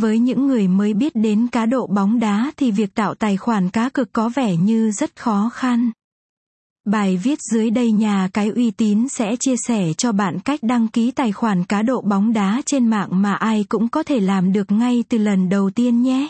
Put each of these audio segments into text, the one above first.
Với những người mới biết đến cá độ bóng đá thì việc tạo tài khoản cá cược có vẻ như rất khó khăn. Bài viết dưới đây nhà cái uy tín sẽ chia sẻ cho bạn cách đăng ký tài khoản cá độ bóng đá trên mạng mà ai cũng có thể làm được ngay từ lần đầu tiên nhé.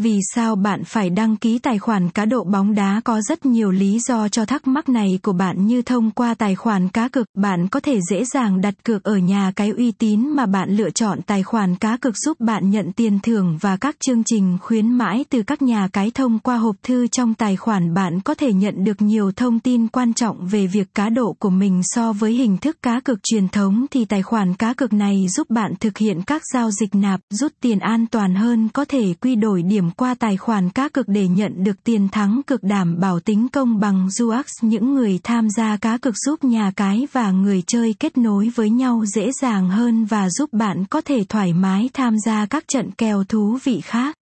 Vì sao bạn phải đăng ký tài khoản cá độ bóng đá có rất nhiều lý do cho thắc mắc này của bạn? Như thông qua tài khoản cá cược, bạn có thể dễ dàng đặt cược ở nhà. Cái uy tín mà bạn lựa chọn tài khoản cá cược giúp bạn nhận tiền thưởng và các chương trình khuyến mãi từ các nhà cái thông qua hộp thư trong tài khoản. Bạn có thể nhận được nhiều thông tin quan trọng về việc cá độ của mình so với hình thức cá cược truyền thống. Thì tài khoản cá cược này giúp bạn thực hiện các giao dịch nạp, rút tiền an toàn hơn có thể quy đổi điểm qua tài khoản cá cược để nhận được tiền thắng cực đảm bảo tính công bằng Duax những người tham gia cá cược giúp nhà cái và người chơi kết nối với nhau dễ dàng hơn và giúp bạn có thể thoải mái tham gia các trận kèo thú vị khác.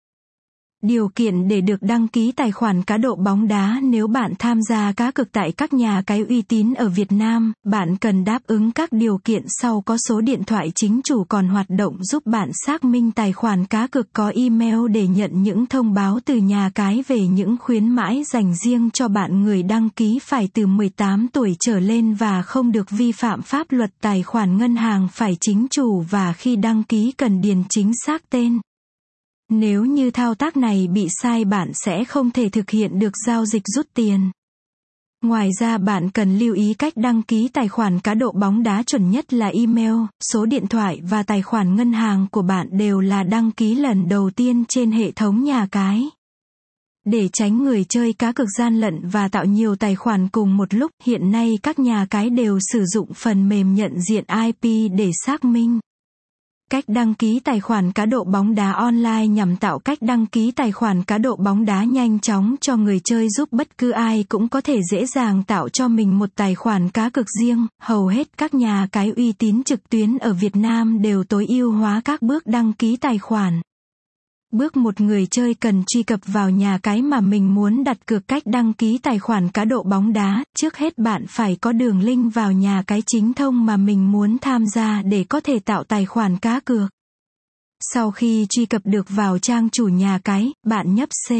Điều kiện để được đăng ký tài khoản cá độ bóng đá nếu bạn tham gia cá cược tại các nhà cái uy tín ở Việt Nam, bạn cần đáp ứng các điều kiện sau có số điện thoại chính chủ còn hoạt động giúp bạn xác minh tài khoản cá cược có email để nhận những thông báo từ nhà cái về những khuyến mãi dành riêng cho bạn. Người đăng ký phải từ 18 tuổi trở lên và không được vi phạm pháp luật. Tài khoản ngân hàng phải chính chủ và khi đăng ký cần điền chính xác tên nếu như thao tác này bị sai bạn sẽ không thể thực hiện được giao dịch rút tiền. Ngoài ra bạn cần lưu ý cách đăng ký tài khoản cá độ bóng đá chuẩn nhất là email, số điện thoại và tài khoản ngân hàng của bạn đều là đăng ký lần đầu tiên trên hệ thống nhà cái. Để tránh người chơi cá cược gian lận và tạo nhiều tài khoản cùng một lúc, hiện nay các nhà cái đều sử dụng phần mềm nhận diện IP để xác minh. Cách đăng ký tài khoản cá độ bóng đá online nhằm tạo cách đăng ký tài khoản cá độ bóng đá nhanh chóng cho người chơi giúp bất cứ ai cũng có thể dễ dàng tạo cho mình một tài khoản cá cược riêng. Hầu hết các nhà cái uy tín trực tuyến ở Việt Nam đều tối ưu hóa các bước đăng ký tài khoản. Bước một người chơi cần truy cập vào nhà cái mà mình muốn đặt cược cách đăng ký tài khoản cá độ bóng đá, trước hết bạn phải có đường link vào nhà cái chính thông mà mình muốn tham gia để có thể tạo tài khoản cá cược. Sau khi truy cập được vào trang chủ nhà cái, bạn nhấp C.